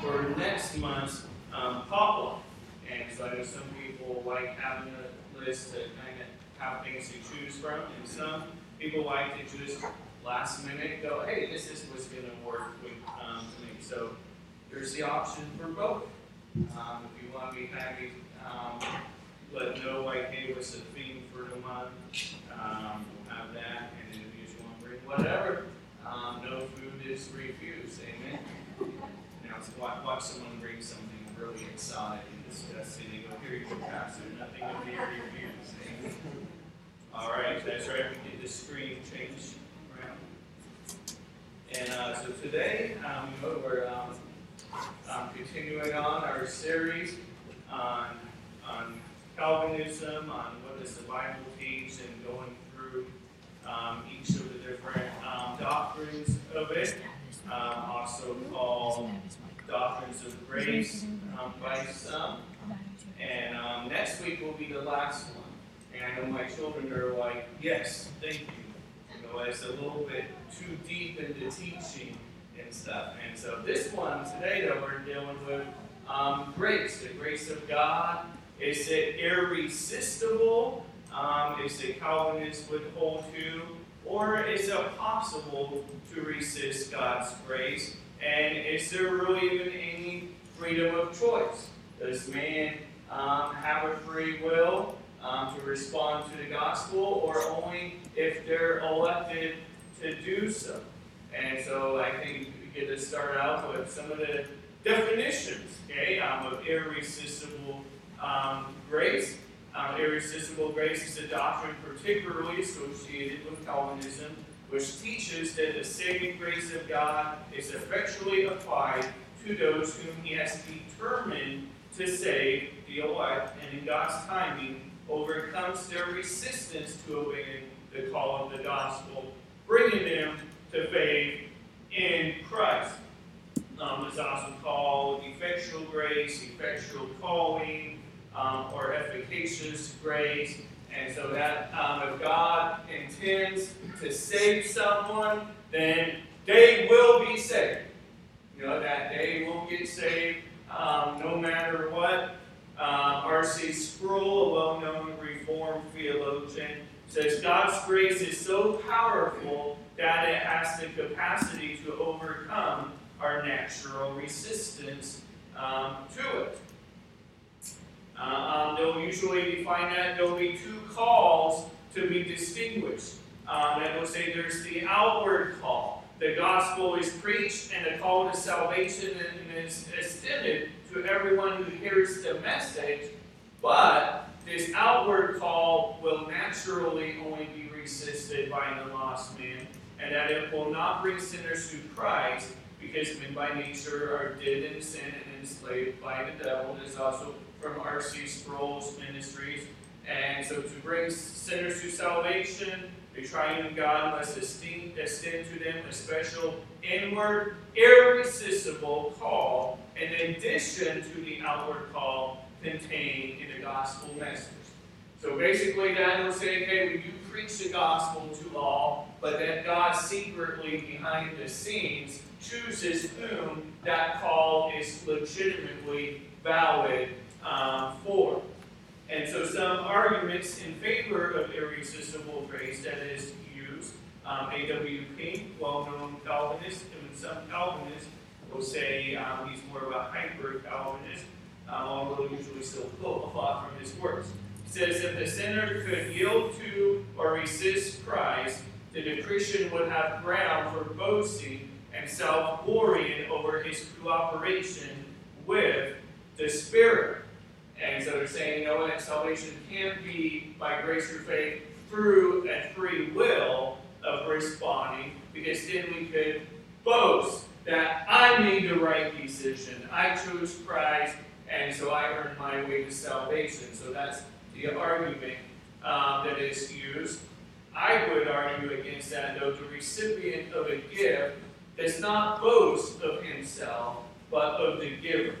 for next month's um, potluck. And so I know some people like having a list to kind of have things to choose from, and some people like to just last minute go, hey, this is what's going to work with, um, me. So there's the option for both. Um, if you want to be happy, um, let know like, hey, what's the theme for the month? Um, we'll have that, and then if you just want to bring whatever, um, no food is refused. Amen. Watch, someone bring something really exotic and disgusting. They go, here you go, Pastor. Nothing will be refused. Amen. All right, that's right. We get the screen changed around. And uh, so today, um, we're um, um, continuing on our series on, on Calvinism, on what does the Bible teach, and going through um, each of the different um, doctrines of it, um, also called doctrines of grace um, by some. And um, next week will be the last one. And I know my children are like, yes, thank you. You know, it's a little bit too deep into teaching and stuff. And so this one today, though, we're dealing with um, grace, the grace of God. Is it irresistible? Um, is it Calvinists would hold to? Or is it possible to resist God's grace? And is there really even any freedom of choice? Does man um, have a free will um, to respond to the gospel, or only if they're elected to do so? And so I think we get to start out with some of the definitions, okay, um, of irresistible um, grace. Um, irresistible grace is a doctrine particularly associated with Calvinism, which teaches that the saving grace of God is effectually applied to those whom He has determined to save, the elect, and in God's timing overcomes their resistance to obeying the call of the gospel, bringing them to faith in Christ. Um, it's also called effectual grace, effectual calling, um, or efficacious grace. And so that um, if God intends to save someone, then they will be saved. You know, that they will get saved um, no matter what. Uh, R.C. Sproul, a well-known Reformed theologian, says God's grace is so powerful that it has the capacity to overcome our natural resistance um, to it. Uh, um, they'll usually define that there'll be two calls to be distinguished. Um, and they'll say there's the outward call. The gospel is preached and the call to salvation is extended to everyone who hears the message, but this outward call will naturally only be resisted by the lost man, and that it will not bring sinners to Christ, because men by nature are dead in sin and enslaved by the devil. Is also from R.C. Sproul's ministries. And so to bring sinners to salvation, the triune God must esteem, extend to them a special inward, irresistible call in addition to the outward call contained in the gospel message. So basically, that will say, okay, we do preach the gospel to all, but that God secretly behind the scenes chooses whom that call is legitimately valid um, for. And so some arguments in favor of irresistible grace that is used, um, A.W. Pink, well-known Calvinist, and some Calvinists will say um, he's more of a hyper-Calvinist, um, although usually still pull a lot from his works. Says if the sinner could yield to or resist Christ, then the Christian would have ground for boasting and self-glorying over his cooperation with the Spirit. And so they're saying, you know what, salvation can't be by grace through faith through a free will of responding, because then we could boast that I made the right decision. I chose Christ, and so I earned my way to salvation. So that's the argument um, that is used. I would argue against that, though, the recipient of a gift does not boast of himself, but of the giver.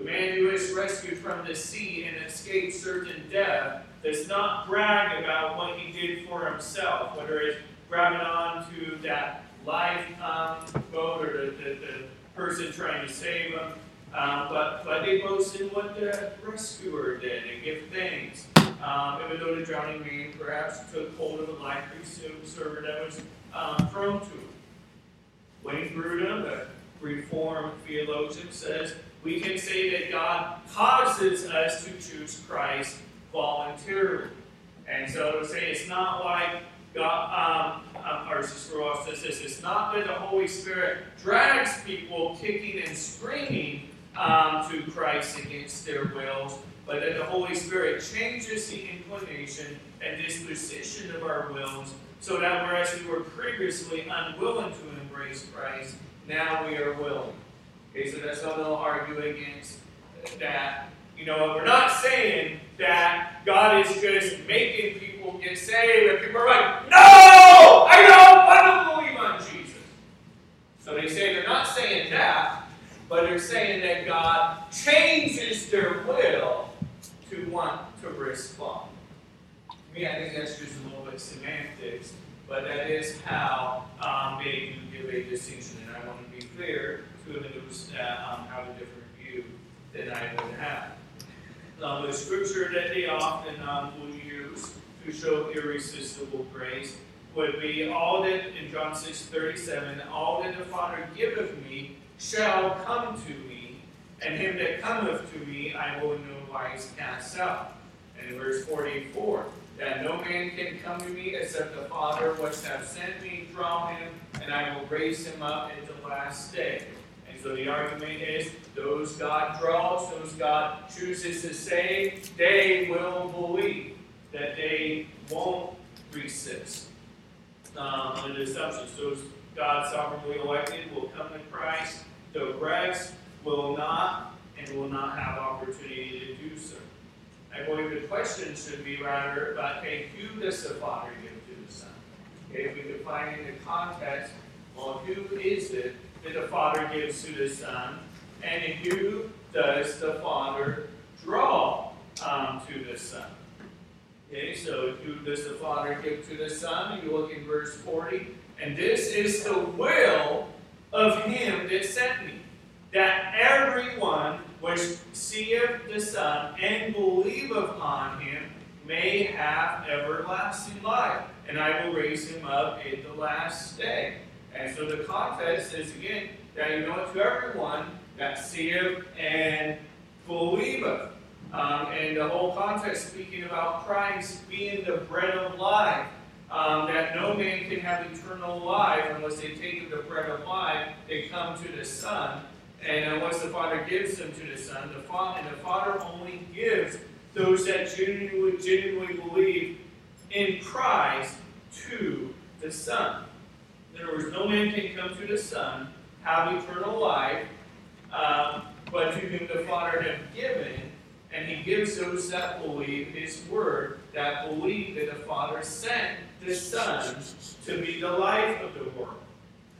The man who is rescued from the sea and escaped certain death does not brag about what he did for himself, whether it's grabbing on to that life um, boat or the, the, the person trying to save him. Um, but, but they boast in what the rescuer did and give thanks. Um, even though the drowning man perhaps took hold of a life server that was um, prone to it. Wayne Grudem, the Reformed theologian, says we can say that God causes us to choose Christ voluntarily. And so to say it's not like God, um, um, or Sister Ross says this, it's not that the Holy Spirit drags people kicking and screaming um, to Christ against their wills, but that the Holy Spirit changes the inclination and disposition of our wills so that whereas we were previously unwilling to embrace Christ, now we are willing. Okay, so that's how they'll argue against that. You know, we're not saying that God is just making people get saved, and people are like, no, I don't want to believe on Jesus. So they say they're not saying that, but they're saying that God changes their will to want to respond. To me, I think that's just a little bit semantics, but that is how um, they do give a distinction. And I want to be clear those that um, have a different view than I would have. Um, the scripture that they often um, will use to show irresistible grace would be all that in John 6 37, all that the Father giveth me shall come to me, and him that cometh to me I will in no wise cast out. And in verse 44, that no man can come to me except the Father which hath sent me draw him, and I will raise him up at the last day. So the argument is those God draws, those God chooses to save, they will believe that they won't resist. Um, the assumptions, those God sovereignly elected will come to Christ, the rest will not and will not have opportunity to do so. I believe the question should be rather about, hey, who does the Father give to the Son? Okay, if we find in the context, well, who is it that the Father gives to the Son? And who does the Father draw um, to the Son? Okay, so who does the Father give to the Son? You look in verse 40. And this is the will of him that sent me, that everyone which seeth the Son and believe upon him may have everlasting life, and I will raise him up at the last day. And so the context is again that you know it to everyone that seeth and believeth. Um, and the whole context speaking about Christ being the bread of life. Um, that no man can have eternal life unless they take the bread of life, they come to the Son. And unless the Father gives them to the Son, the Father, and the Father only gives those that genuinely, genuinely believe in Christ to the Son. Other words, no man can come to the Son, have eternal life, um, but to whom the Father hath given, and he gives those that believe his word, that believe that the Father sent the Son to be the life of the world.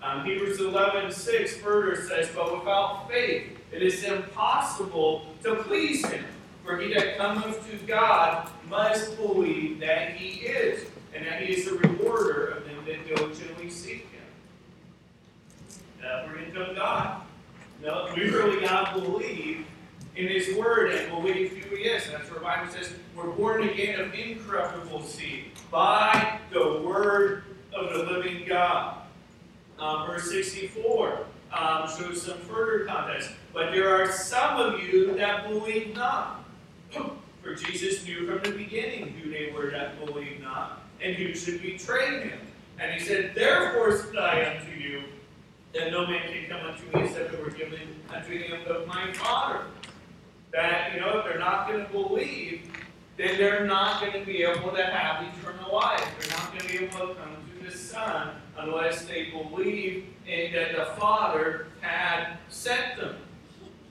Um, Hebrews 11, 6 further says, But without faith it is impossible to please him. For he that cometh to God must believe that he is, and that he is the rewarder of them that diligently seek Uh, we're going to come God. No, we really got to believe in His Word and believe who He is. That's where the Bible says we're born again of incorruptible seed by the Word of the living God. Um, verse 64 um, shows some further context. But there are some of you that believe not. For Jesus knew from the beginning who they were that believed not, and who should betray him. And he said, Therefore said I unto you, that no man can come unto me except it were given unto him of my Father. That, you know, if they're not going to believe, then they're not going to be able to have eternal life. They're not going to be able to come to the Son unless they believe in that the Father had sent them.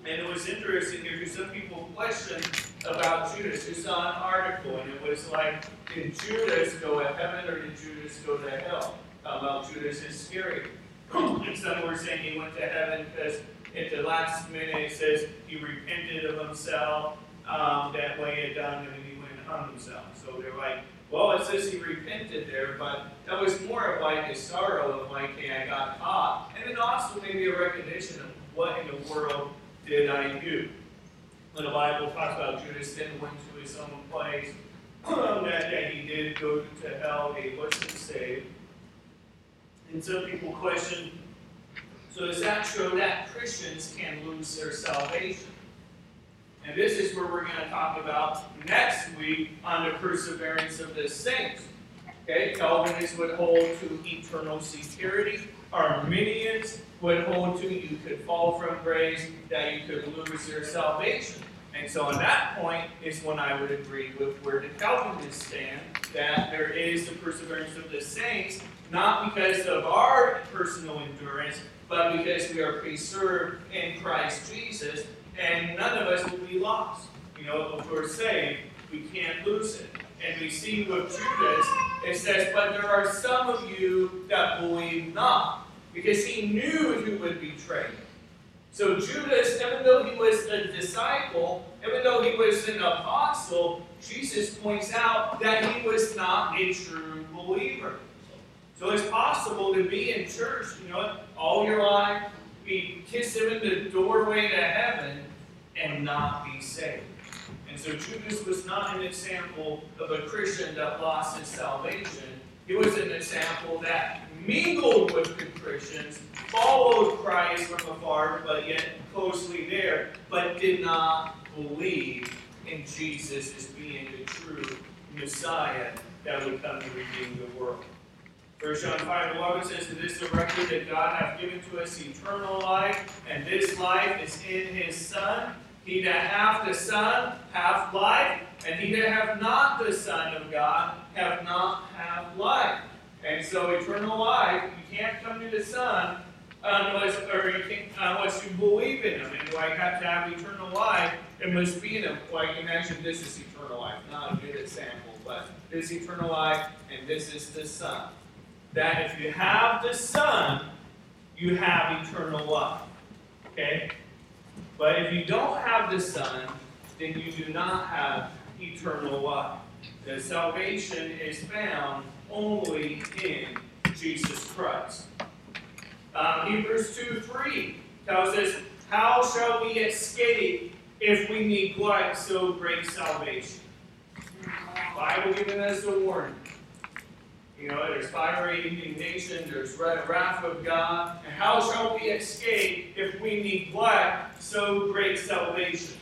And it was interesting here because some people questioned about Judas. We saw an article, and it was like, did Judas go to heaven or did Judas go to hell? About Judas Iscariot. And some were saying he went to heaven because at the last minute it says he repented of himself um, that way he had done and he went and hung himself. So they're like, well, it says he repented there, but that was more of like a sorrow of like, hey, I got caught. And then also maybe a recognition of what in the world did I do? When the Bible talks about Judas then went to his own place, that, that he did go to hell, he wasn't saved. And some people question, so does that show that Christians can lose their salvation? And this is where we're going to talk about next week on the perseverance of the saints. Okay, Calvinists would hold to eternal security. Arminians would hold to you could fall from grace, that you could lose your salvation. And so, on that point, is when I would agree with where the Calvinists stand that there is the perseverance of the saints, not because of our personal endurance, but because we are preserved in Christ Jesus, and none of us will be lost. You know, if we're saved, we can't lose it. And we see with Judas, it says, But there are some of you that believe not, because he knew who would betray him. So Judas, even though he was a disciple, even though he was an apostle, Jesus points out that he was not a true believer. So it's possible to be in church, you know, all your life, be kiss him in the doorway to heaven, and not be saved. And so Judas was not an example of a Christian that lost his salvation. He was an example that mingled with the Christians, followed Christ from afar, but yet closely there, but did not believe in Jesus as being the true Messiah that would come to redeem the world. First John 5 11 says, It is the record that God hath given to us eternal life, and this life is in his Son. He that hath the Son hath life, and he that hath not the Son of God hath not have life. And so eternal life, you can't come to the Son unless or you can unless you believe in him. And I have to have eternal life, it must be in him. Like imagine this is eternal life, not a good example, but this eternal life, and this is the Son. That if you have the Son, you have eternal life. Okay? But if you don't have the Son, then you do not have eternal life. The salvation is found only in Jesus Christ. Um, Hebrews 2 3 tells us, How shall we escape if we neglect so great salvation? Bible giving us a warning. You know, there's fiery indignation, there's wrath of God. And how shall we escape if we neglect so great salvation?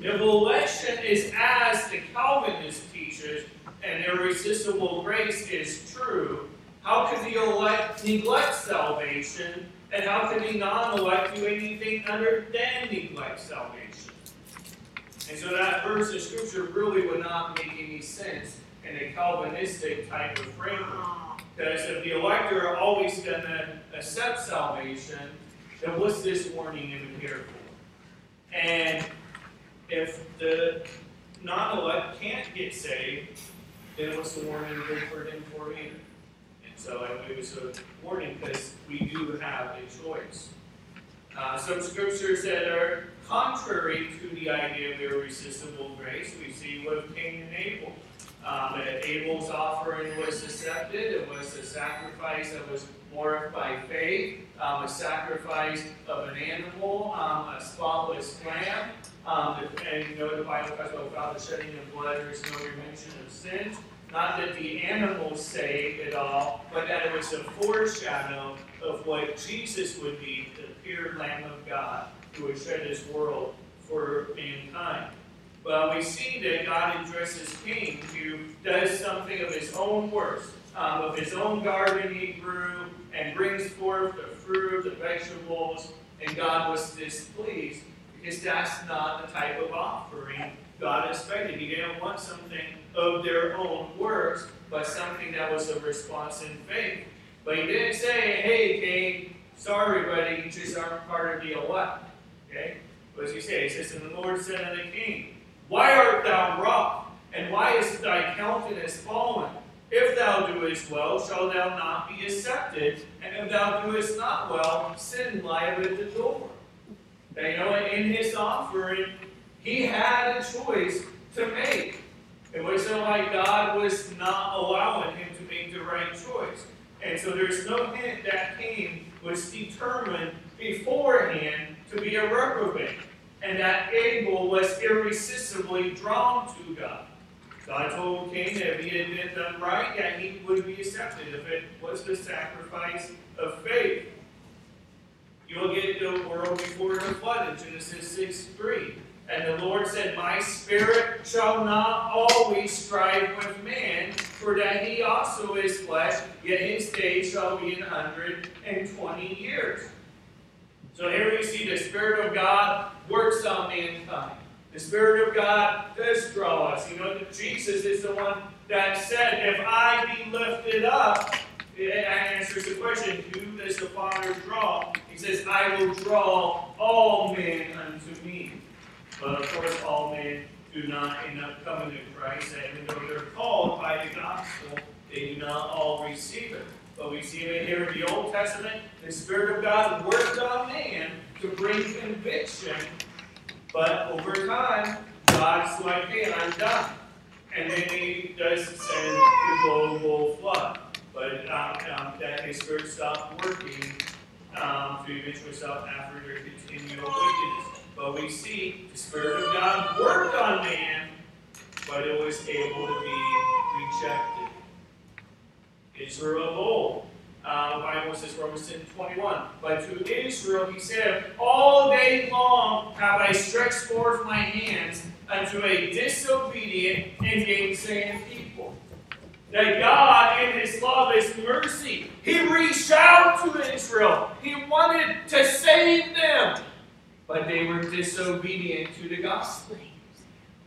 If election is as the Calvinist teaches, and irresistible grace is true, how could the elect neglect salvation? And how can the non-elect do anything other than neglect salvation? And so that verse of scripture really would not make any sense in a Calvinistic type of framework. Because if the elect are always going to accept salvation, then what's this warning even here for? And if the non-elect can't get saved, then what's the warning good for them for either? And so it was a warning because we do have a choice. Uh, some scriptures that are contrary to the idea of irresistible grace, we see with Cain and Abel. Um, Abel's offering was accepted. It was a sacrifice that was more by faith, um, a sacrifice of an animal, um, a spotless lamb. Um, and you know the Bible talks about without the shedding of blood, there is no remission of sins. Not that the animals saved it all, but that it was a foreshadow of what Jesus would be, the pure Lamb of God, who would shed his world for mankind. Well, we see that God addresses Cain, who does something of his own works, um, of his own garden he grew, and brings forth the fruit, the vegetables, and God was displeased because that's not the type of offering God expected. He didn't want something of their own works, but something that was a response in faith. But he didn't say, hey, Cain, sorry, buddy, you just aren't part of the elect. Okay? What does he say? He says, And the Lord said unto Cain, Why art thou wroth? And why is thy countenance fallen? If thou doest well, shalt thou not be accepted, and if thou doest not well, sin lieth at the door. Now, you know, in his offering, he had a choice to make. It wasn't like God was not allowing him to make the right choice. And so there's no hint that Cain was determined beforehand to be a reprobate, and that Abel was irresistibly drawn to God. God told Cain that if he had been done right, that he would be accepted if it was the sacrifice of faith. You'll get the world before the flood in Genesis 6 3. And the Lord said, My spirit shall not always strive with man, for that he also is flesh, yet his days shall be hundred and twenty years. So here we see the Spirit of God works on mankind. The Spirit of God does draw us. You know, Jesus is the one that said, If I be lifted up, it answers the question, Who does the Father draw? He says, I will draw all men unto me. But of course, all men do not end up coming to Christ, and even though they're called by the gospel, they do not all receive it. But we see it here in the Old Testament, the Spirit of God worked on man to bring conviction but over time, God's like, hey, I'm done. And then he does send the global flood. But um, um, that his spirit stopped working um, to eventually stop after their continual wickedness. But we see the Spirit of God worked on man, but it was able to be rejected. Israel of old uh, the Bible says, Romans 10 21. But to Israel he said, All day long have I stretched forth my hands unto a disobedient and gainsaying people. That God, in his love, his mercy, he reached out to Israel. He wanted to save them. But they were disobedient to the gospel.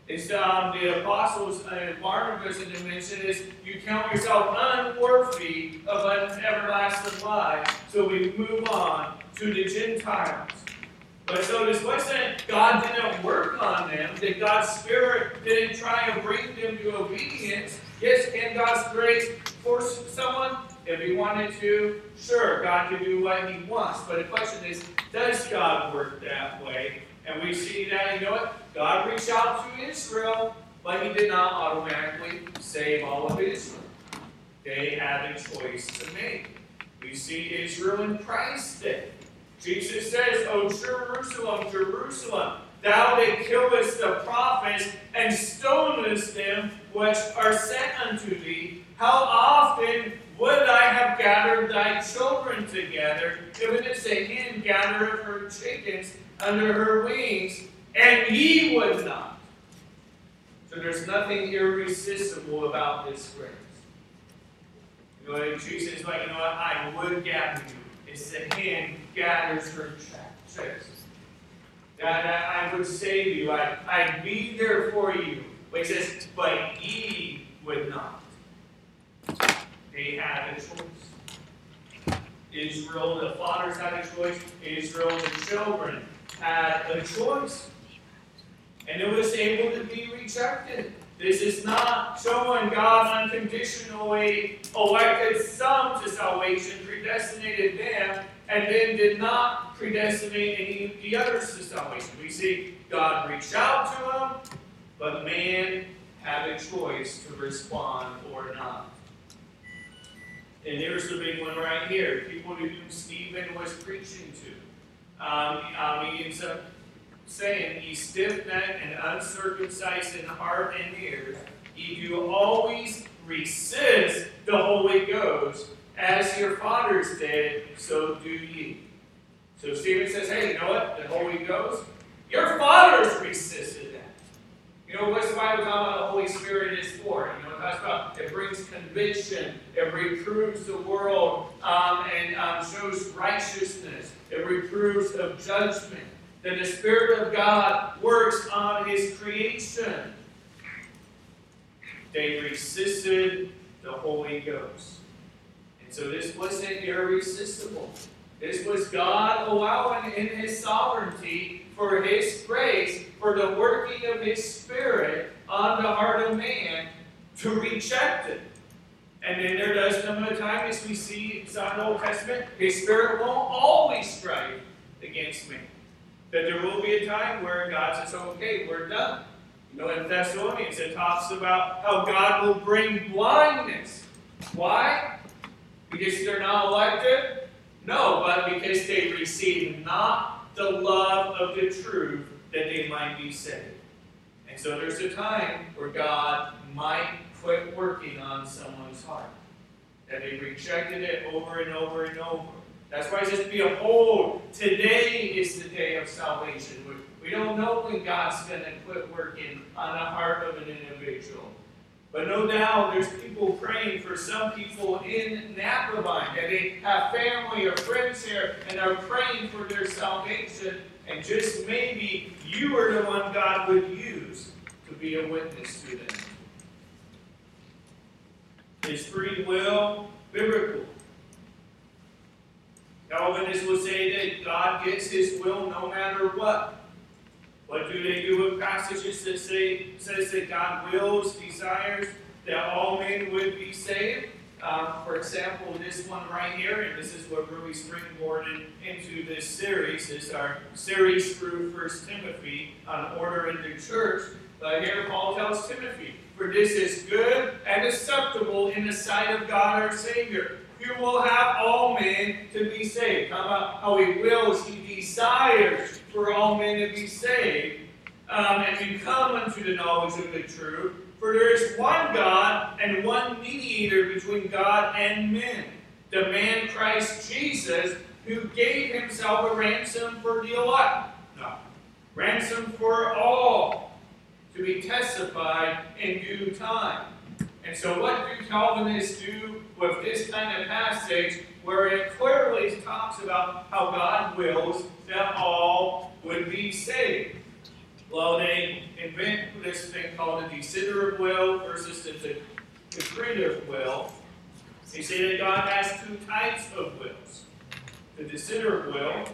It's um, the apostles, uh, Barnabas, and mention is you count yourself unworthy of an everlasting life. So we move on to the Gentiles. But so this wasn't God didn't work on them, that God's Spirit didn't try and bring them to obedience. Yes, can God's grace force someone? If he wanted to, sure, God can do what he wants. But the question is, does God work that way? And we see that, you know what? God reached out to Israel, but he did not automatically save all of Israel. They had a choice to make. We see Israel in Christ's day. Jesus says, O Jerusalem, Jerusalem, thou that killest the prophets and stonest them which are sent unto thee, how often would I have gathered thy children together, even as a hen gathereth her chickens under her wings, and ye would not. So there's nothing irresistible about this grace. You know, Jesus is like, you know what, I would gather you. It's the hand gathers her chicks. That I would save you. I, I'd be there for you. But he says, but ye would not. They had a choice. Israel, the fathers had a choice. Israel, the children had a choice. And it was able to be rejected. This is not showing God unconditionally elected some to salvation, predestinated them, and then did not predestinate any of the others to salvation. We see God reached out to them, but man had a choice to respond or not. And here's the big one right here. People who Stephen was preaching to. Um, um, he ends up saying, Ye stiff necked and uncircumcised in heart and ears, ye do always resist the Holy Ghost, as your fathers did, so do ye. So Stephen says, Hey, you know what? The Holy Ghost? Your fathers resisted that. You know, what's the Bible talking about the Holy Spirit is for? It brings conviction, it reproves the world, um, and um, shows righteousness, it reproves of judgment that the Spirit of God works on His creation. They resisted the Holy Ghost. And so this wasn't irresistible. This was God allowing in His sovereignty for His grace, for the working of His Spirit on the heart of man to reject it. And then there does come a time, as we see in the Old Testament, His Spirit won't always strive against me that there will be a time where God says, okay, we're done. You know, in Thessalonians, it talks about how God will bring blindness. Why? Because they're not elected? No, but because they received not the love of the truth that they might be saved. And so there's a time where God might quit working on someone's heart. That they rejected it over and over and over. That's why it says, Behold, today is the day of salvation. We don't know when God's going to quit working on the heart of an individual. But no doubt there's people praying for some people in Napavine that they have family or friends here and are praying for their salvation. And just maybe you are the one God would use to be a witness to them. Is free will biblical? Calvinists will say that God gets his will no matter what. What do they do with passages that say says that God wills, desires that all men would be saved? Um, for example, this one right here, and this is what really springboarded into this series, is our series through First Timothy on order in the church. But here Paul tells Timothy, For this is good and acceptable in the sight of God our Savior, who will have all men to be saved. How about how he wills, he desires for all men to be saved, um, and to come unto the knowledge of the truth. For there is one God and one mediator between God and men, the man Christ Jesus, who gave himself a ransom for the elect. No, ransom for all, to be testified in due time. And so, what do Calvinists do with this kind of passage where it clearly talks about how God wills that all would be saved. Well, they invent this thing called the desiderative will versus the decretive will. They say that God has two types of wills the desiderative will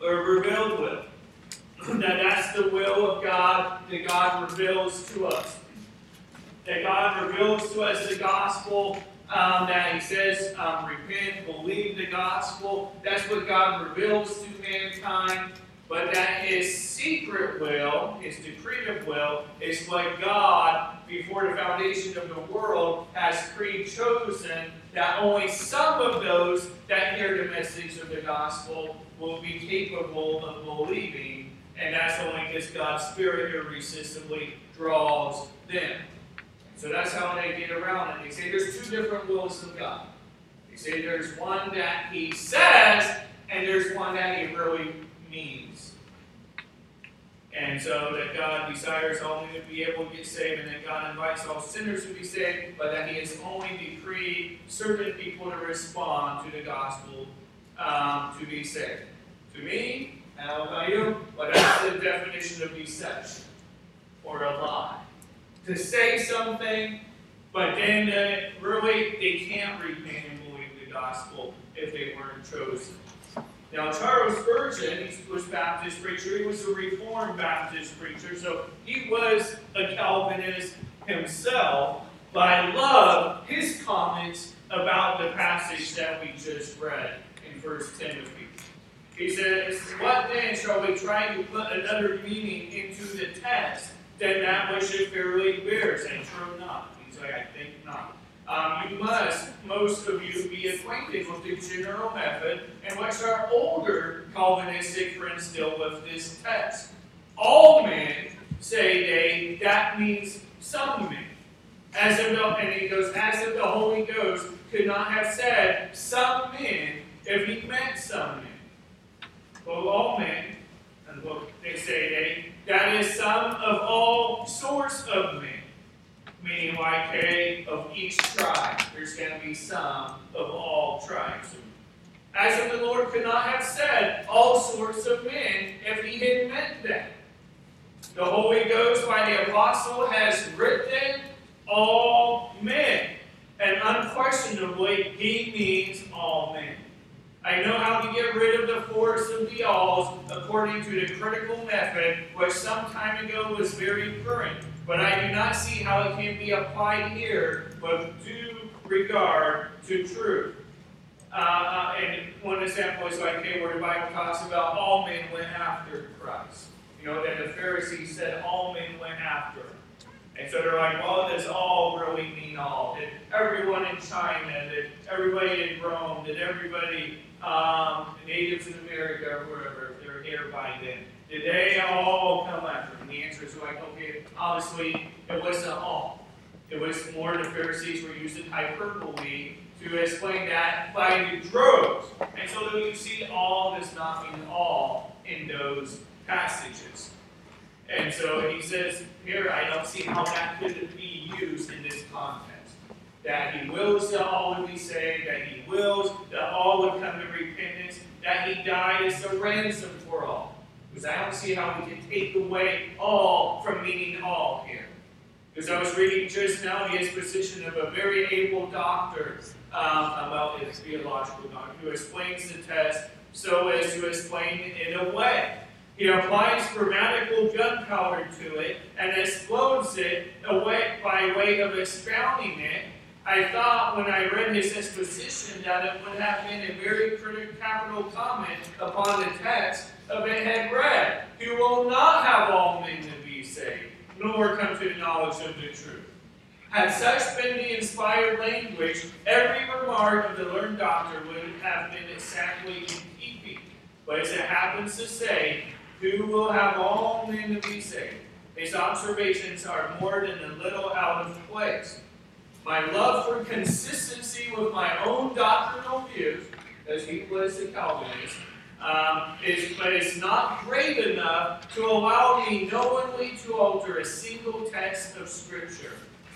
or revealed will. Now, that's the will of God that God reveals to us. That God reveals to us the gospel um, that he says, um, repent, believe the gospel. That's what God reveals to mankind. But that his secret will, his decretive will, is what God, before the foundation of the world, has pre-chosen that only some of those that hear the message of the gospel will be capable of believing. And that's only because God's Spirit irresistibly draws them. So that's how they get around it. They say there's two different wills of God. They say there's one that He says, and there's one that He really means. And so that God desires only to be able to get saved, and that God invites all sinners to be saved, but that He has only decreed certain people to respond to the gospel um, to be saved. To me, how about you? Well, that's the definition of deception or a lie to say something, but then uh, really they can't repent and believe the gospel if they weren't chosen. Now, Charles Spurgeon, was Baptist preacher. He was a Reformed Baptist preacher, so he was a Calvinist himself. But I love his comments about the passage that we just read in 1 Timothy. He says, What then shall we try to put another meaning into the text than that which it fairly bears, and true not. He's like, I think not. Um, you must, most of you, be acquainted with the general method in which our older Calvinistic friends deal with this text. All men, say they, that means some men. As if the, and he goes, as if the Holy Ghost could not have said some men if he meant some men. Well, all men, and they say they, that is some of all sorts of men, meaning like a of each tribe. There's going to be some of all tribes. As if the Lord could not have said all sorts of men if he had meant that. The Holy Ghost by the apostle has written all men. And unquestionably, he means all men. I know how to get rid of the force of the alls according to the critical method, which some time ago was very current. But I do not see how it can be applied here with due regard to truth. Uh, uh and one example is like okay, where the Bible talks about all men went after Christ. You know, that the Pharisees said all men went after him. And so they're like, well, does all really mean all? Did everyone in China, did everybody in Rome, did everybody, um, natives in America or wherever, if they're here by then, did they all come after? And the answer is like, okay, obviously it wasn't all. It was more the Pharisees were using hyperbole to explain that by the droves. And so you see all does not mean all in those passages. And so he says, here, I don't see how that could be used in this context. That he wills that all would be saved, that he wills that all would come to repentance, that he died as a ransom for all. Because I don't see how we can take away all from meaning all here. Because I was reading just now the exposition of a very able doctor um, about his theological doctor who explains the text so as to explain it in a way. He applies grammatical gunpowder to it and explodes it away by way of expounding it. I thought when I read his exposition that it would have been a very critical capital comment upon the text of it had read, Who will not have all men to be saved, nor come to the knowledge of the truth. Had such been the inspired language, every remark of the learned doctor would have been exactly in keeping. But as it happens to say, who will have all men to be saved? His observations are more than a little out of place. My love for consistency with my own doctrinal views, as he was a Calvinist, um, is, but it's not great enough to allow me knowingly to alter a single text of Scripture.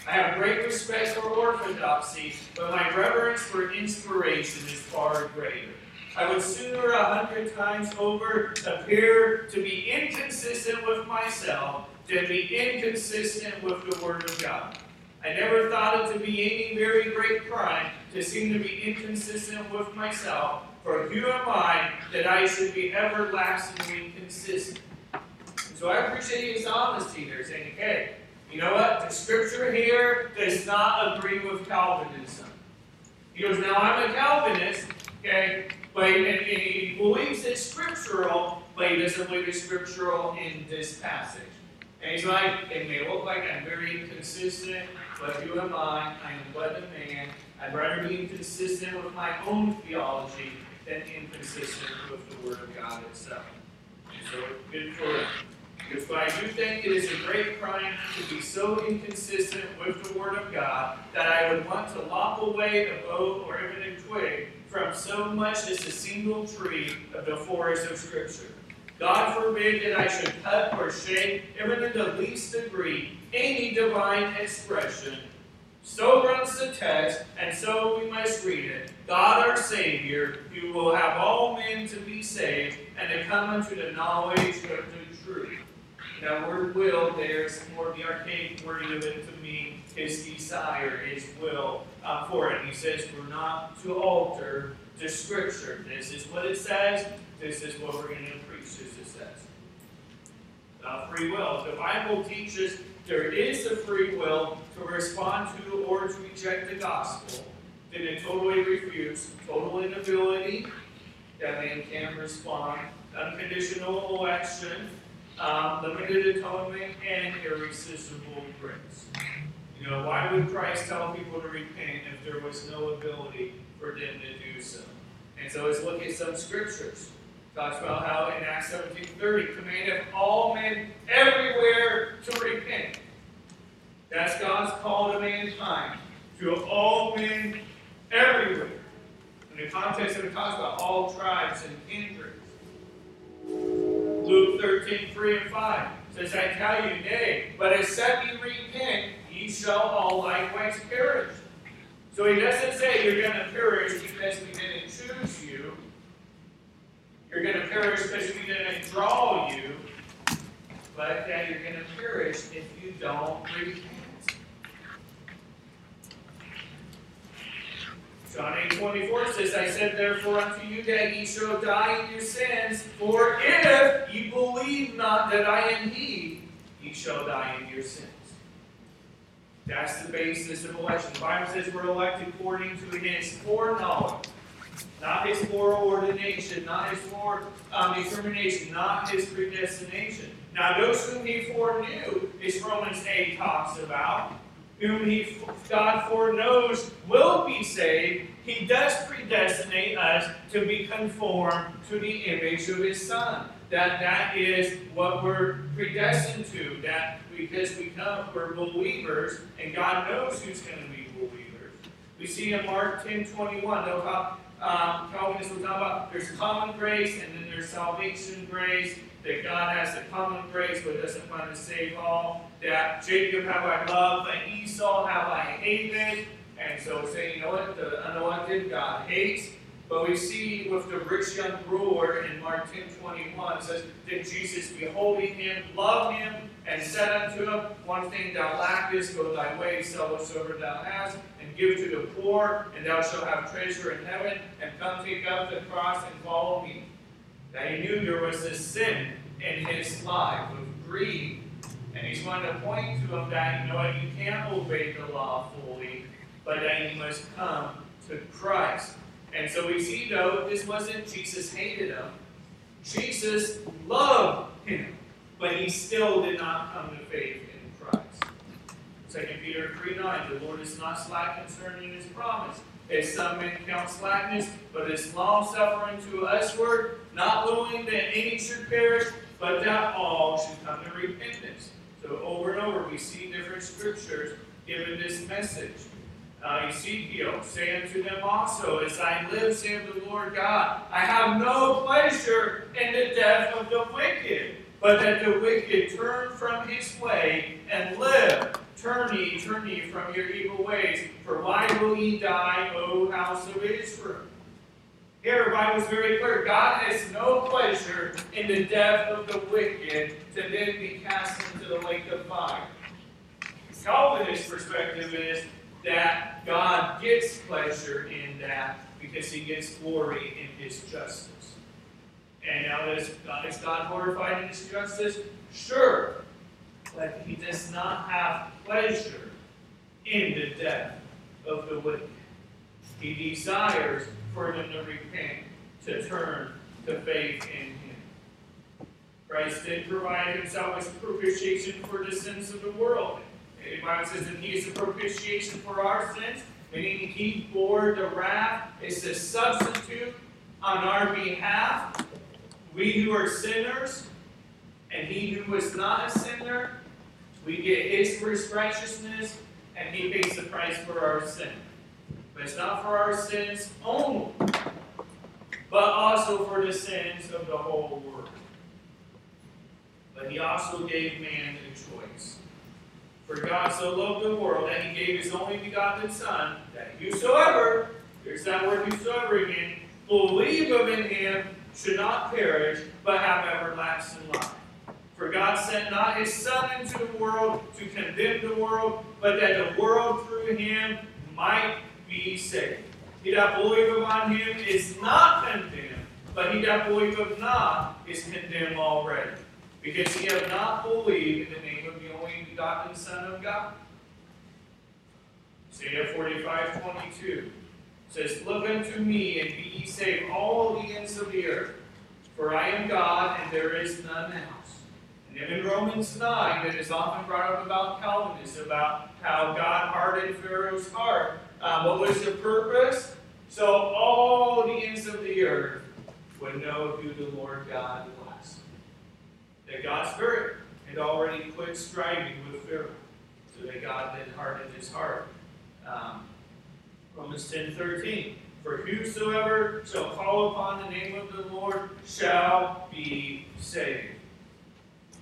I have great respect for orthodoxy, but my reverence for inspiration is far greater. I would sooner a hundred times over appear to be inconsistent with myself than be inconsistent with the Word of God. I never thought it to be any very great crime to seem to be inconsistent with myself, for who am I that I should be everlastingly consistent? And so I appreciate his honesty there, saying, okay, you know what? The scripture here does not agree with Calvinism. He goes, now I'm a Calvinist, okay, but he believes it's scriptural, but he doesn't believe it's scriptural in this passage. And he's like, it may look like I'm very inconsistent, but who am I? I am but a man. I'd rather be inconsistent with my own theology than inconsistent with the Word of God itself. And so, good for him. Because I do think it is a great crime to be so inconsistent with the Word of God that I would want to lop away a bow or even a twig from so much as a single tree of the forest of Scripture. God forbid that I should cut or shake, even in the least degree, any divine expression. So runs the text, and so we must read it. God our Savior, who will have all men to be saved, and to come unto the knowledge of the truth. That word will there is more of the archaic wording of it to me, his desire, his will uh, for it. He says we're not to alter the scripture. This is what it says, this is what we're going to preach, as it says. Uh, free will. The Bible teaches there is a free will to respond to or to reject the gospel. Then it totally refutes, total inability that man can respond, unconditional election, um, limited atonement, and irresistible grace. You know, why would Christ tell people to repent if there was no ability for them to do so? And so let's look at some scriptures. Talks about how in Acts 17:30 commanded all men everywhere to repent. That's God's call to mankind, to all men everywhere. In the context of it talks about all tribes and kindreds. Luke 13, 3 and 5 says, I tell you, nay, but except ye repent, ye shall all likewise perish. So he doesn't say you're going to perish because we didn't choose you. You're going to perish because we didn't draw you. But that you're going to perish if you don't repent. John 8 24 says, I said therefore unto you that ye shall die in your sins, for if ye believe not that I am he, ye shall die in your sins. That's the basis of election. The Bible says we're elected according to his foreknowledge. not his foreordination, not his fore um, not his predestination. Now, those whom he foreknew, as Romans 8 talks about, whom he God foreknows will be saved, he does predestinate us to be conformed to the image of his Son. That that is what we're predestined to. That because we come, we're believers, and God knows who's going to be believers. We see in Mark 10 21, know how um, Calvinists will talk about there's common grace and then there's salvation grace. That God has the common grace but doesn't want to save all. That Jacob have I loved, but Esau have I hated. And so say, you know what, the unelected God hates. But we see with the rich young ruler in Mark 10 21 says, that Jesus, beholding him, loved him, and said unto him, One thing thou lackest, go thy way, sell whatsoever thou hast, and give to the poor, and thou shalt have treasure in heaven, and come take up the cross and follow me. Now he knew there was a sin in his life of greed. And he's going to point to him that, you know what, you can't obey the law fully, but that you must come to Christ. And so we see, though, this wasn't Jesus hated him. Jesus loved him, but he still did not come to faith in Christ. 2 Peter 3 9, the Lord is not slack concerning his promise, as some men count slackness, but is long suffering to usward, not willing that any should perish, but that all should come to repentance. So over and over we see different scriptures giving this message. Uh, Ezekiel, say unto them also, As I live, saith the Lord God, I have no pleasure in the death of the wicked, but that the wicked turn from his way and live. Turn ye, turn ye from your evil ways, for why will ye die, O house of Israel? Here, the Bible is very clear. God has no pleasure in the death of the wicked to then be cast into the lake of fire. Calvinist perspective is that God gets pleasure in that because he gets glory in his justice. And now is God, is God glorified in his justice? Sure. But he does not have pleasure in the death of the wicked. He desires for them to repent, to turn to faith in him. Christ did provide himself as propitiation for the sins of the world. The Bible says that he is a propitiation for our sins, meaning he bore the wrath, is the substitute on our behalf. We who are sinners, and he who was not a sinner, we get his righteousness, and he pays the price for our sin. But it's not for our sins only, but also for the sins of the whole world. But he also gave man a choice. For God so loved the world that he gave his only begotten Son, that whosoever, here's that word whosoever again, believe of in him should not perish, but have everlasting life. For God sent not his Son into the world to condemn the world, but that the world through him might be saved. He that believeth on him is not condemned, but he that believeth not is condemned already. Because he have not believed in the name of the only begotten Son of God. Isaiah 45, 22 says, Look unto me, and be ye saved, all the ends of the earth. For I am God, and there is none else. And then in Romans 9, that is often brought up about Calvinists, about how God hardened Pharaoh's heart. Um, what was the purpose? So all the ends of the earth would know who the Lord God was. That God's Spirit had already quit striving with Pharaoh, so that God then hardened his heart. Um, Romans 10 13. For whosoever shall call upon the name of the Lord shall be saved.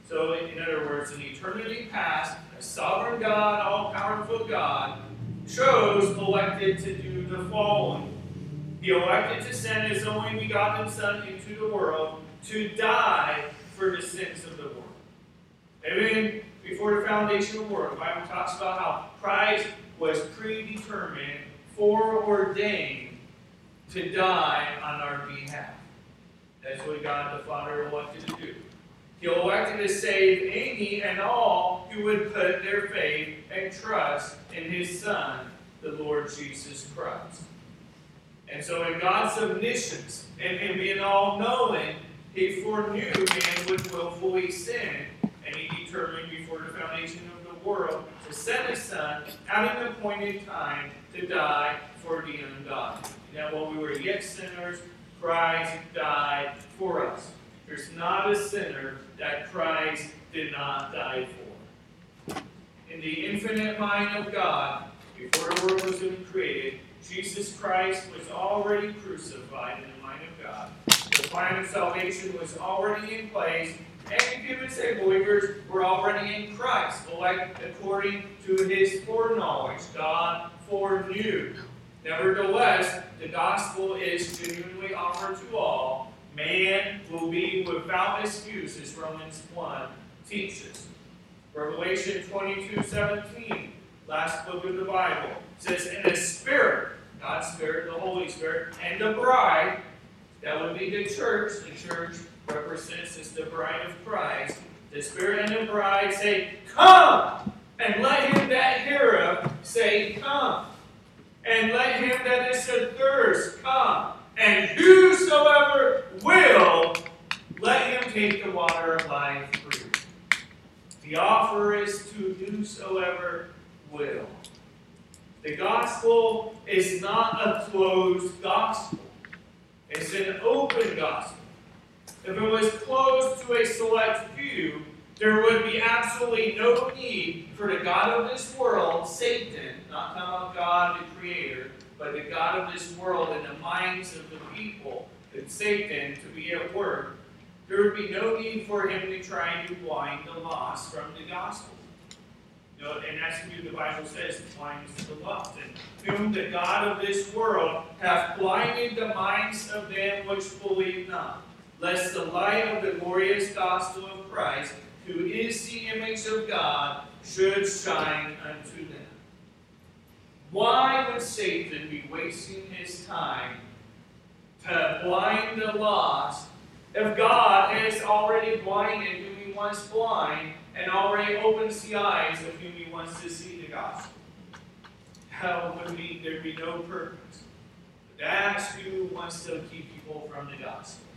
So, in other words, in eternity past, a sovereign God, all powerful God, chose, elected to do the following. He elected to send his only begotten Son into the world to die for the sins of the world. Even before the foundation of the world, the Bible talks about how Christ was predetermined, foreordained to die on our behalf. That's what God the Father elected to do. He elected to save any and all who would put their faith and trust in His Son, the Lord Jesus Christ. And so in God's omniscience and in being all-knowing, he foreknew man would willfully sin, and he determined before the foundation of the world to send his son at an appointed time to die for the ungodly. Now, while we were yet sinners, Christ died for us. There's not a sinner that Christ did not die for. In the infinite mind of God, before the world was even created, Jesus Christ was already crucified in the mind of God. The plan of salvation was already in place, and you could say believers were already in Christ, elect according to his foreknowledge. God foreknew. Nevertheless, the gospel is genuinely offered to all. Man will be without excuse, as Romans 1 teaches. Revelation 22 17, last book of the Bible, says, And the Spirit, God's Spirit, the Holy Spirit, and the bride, that would be the church, the church represents as the bride of Christ. The Spirit and the bride say, Come! And let him that heareth say, Come. And let him that is athirst come. And whosoever will, let him take the water of life freely. The offer is to whosoever will. The gospel is not a closed gospel. It's an open gospel. If it was closed to a select few, there would be absolutely no need for the God of this world, Satan, not talking about God the Creator, but the God of this world in the minds of the people, and Satan to be at work. There would be no need for him to try to blind the lost from the gospel. You and that's who the Bible says blinds the lost. And whom the God of this world hath blinded the minds of them which believe not, lest the light of the glorious gospel of Christ who is the image of God, should shine unto them. Why would Satan be wasting his time to blind the lost if God has already blinded whom he wants blind and already opens the eyes of whom he wants to see the gospel? How would there be no purpose? But that's who wants to keep people from the gospel.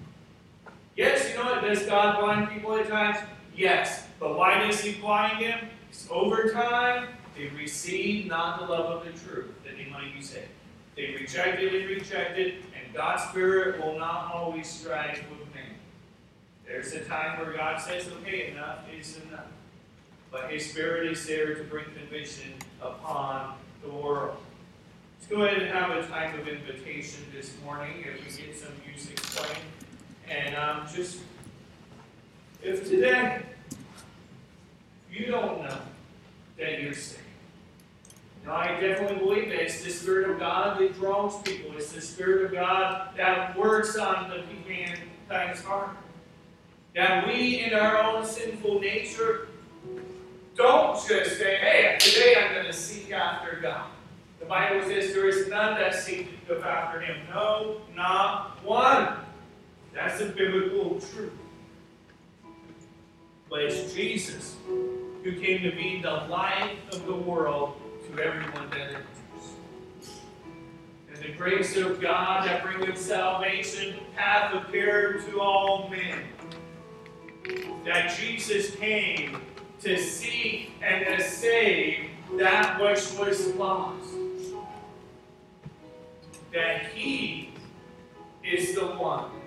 Yes, you know what? Does God blind people at times? Yes. But why does he blind them? Because over time, they received not the love of the truth, that they might be saved. They rejected and rejected, and God's Spirit will not always strive with man. There's a time where God says, okay, enough is enough. But His Spirit is there to bring conviction upon the world. Let's go ahead and have a time of invitation this morning if we get some music playing. And I'm just if today you don't know that you're saved, now I definitely believe that it's the Spirit of God that draws people. It's the Spirit of God that works on the mankind's heart. That we, in our own sinful nature, don't just say, hey, today I'm going to seek after God. The Bible says there is none that seek after Him. No, not one. That's a biblical truth. But it's Jesus who came to be the light of the world to everyone that enters. And the grace of God that bringeth salvation hath appeared to all men. That Jesus came to seek and to save that which was lost. That He is the one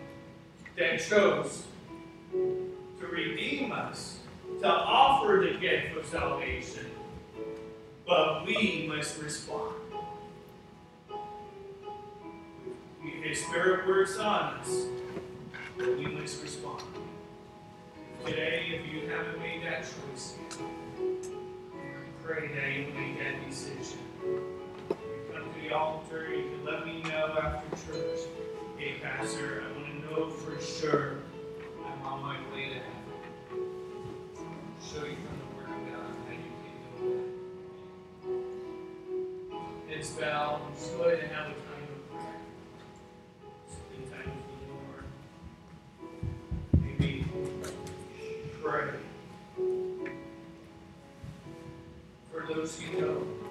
that chose to redeem us, to offer the gift of salvation, but we must respond. His Spirit works on us, but we must respond. Today, if you haven't made that choice pray that you make that decision. You come to the altar, you can let me know after church. Hey, Pastor, I want to know for sure I'm on my way to heaven. Show you from the Word of God how you can know that. It's bowed. Just go ahead and have a time of prayer. Spend time with the Lord. Maybe pray. For those who know